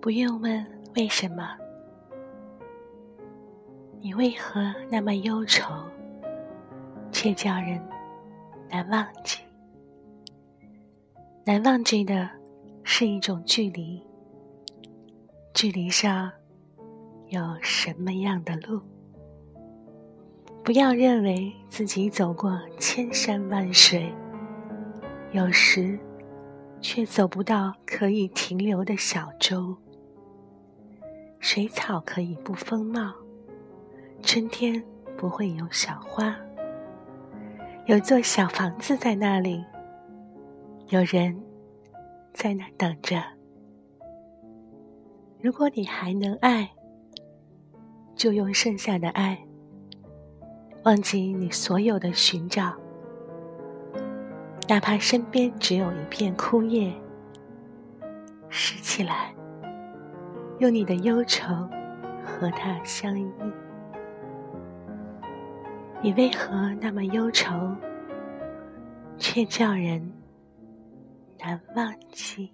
不用问为什么，你为何那么忧愁，却叫人难忘记？难忘记的是一种距离，距离上有什么样的路？不要认为自己走过千山万水，有时却走不到可以停留的小舟。水草可以不丰茂，春天不会有小花，有座小房子在那里。有人在那等着。如果你还能爱，就用剩下的爱，忘记你所有的寻找，哪怕身边只有一片枯叶，拾起来，用你的忧愁和他相依。你为何那么忧愁，却叫人？难忘记。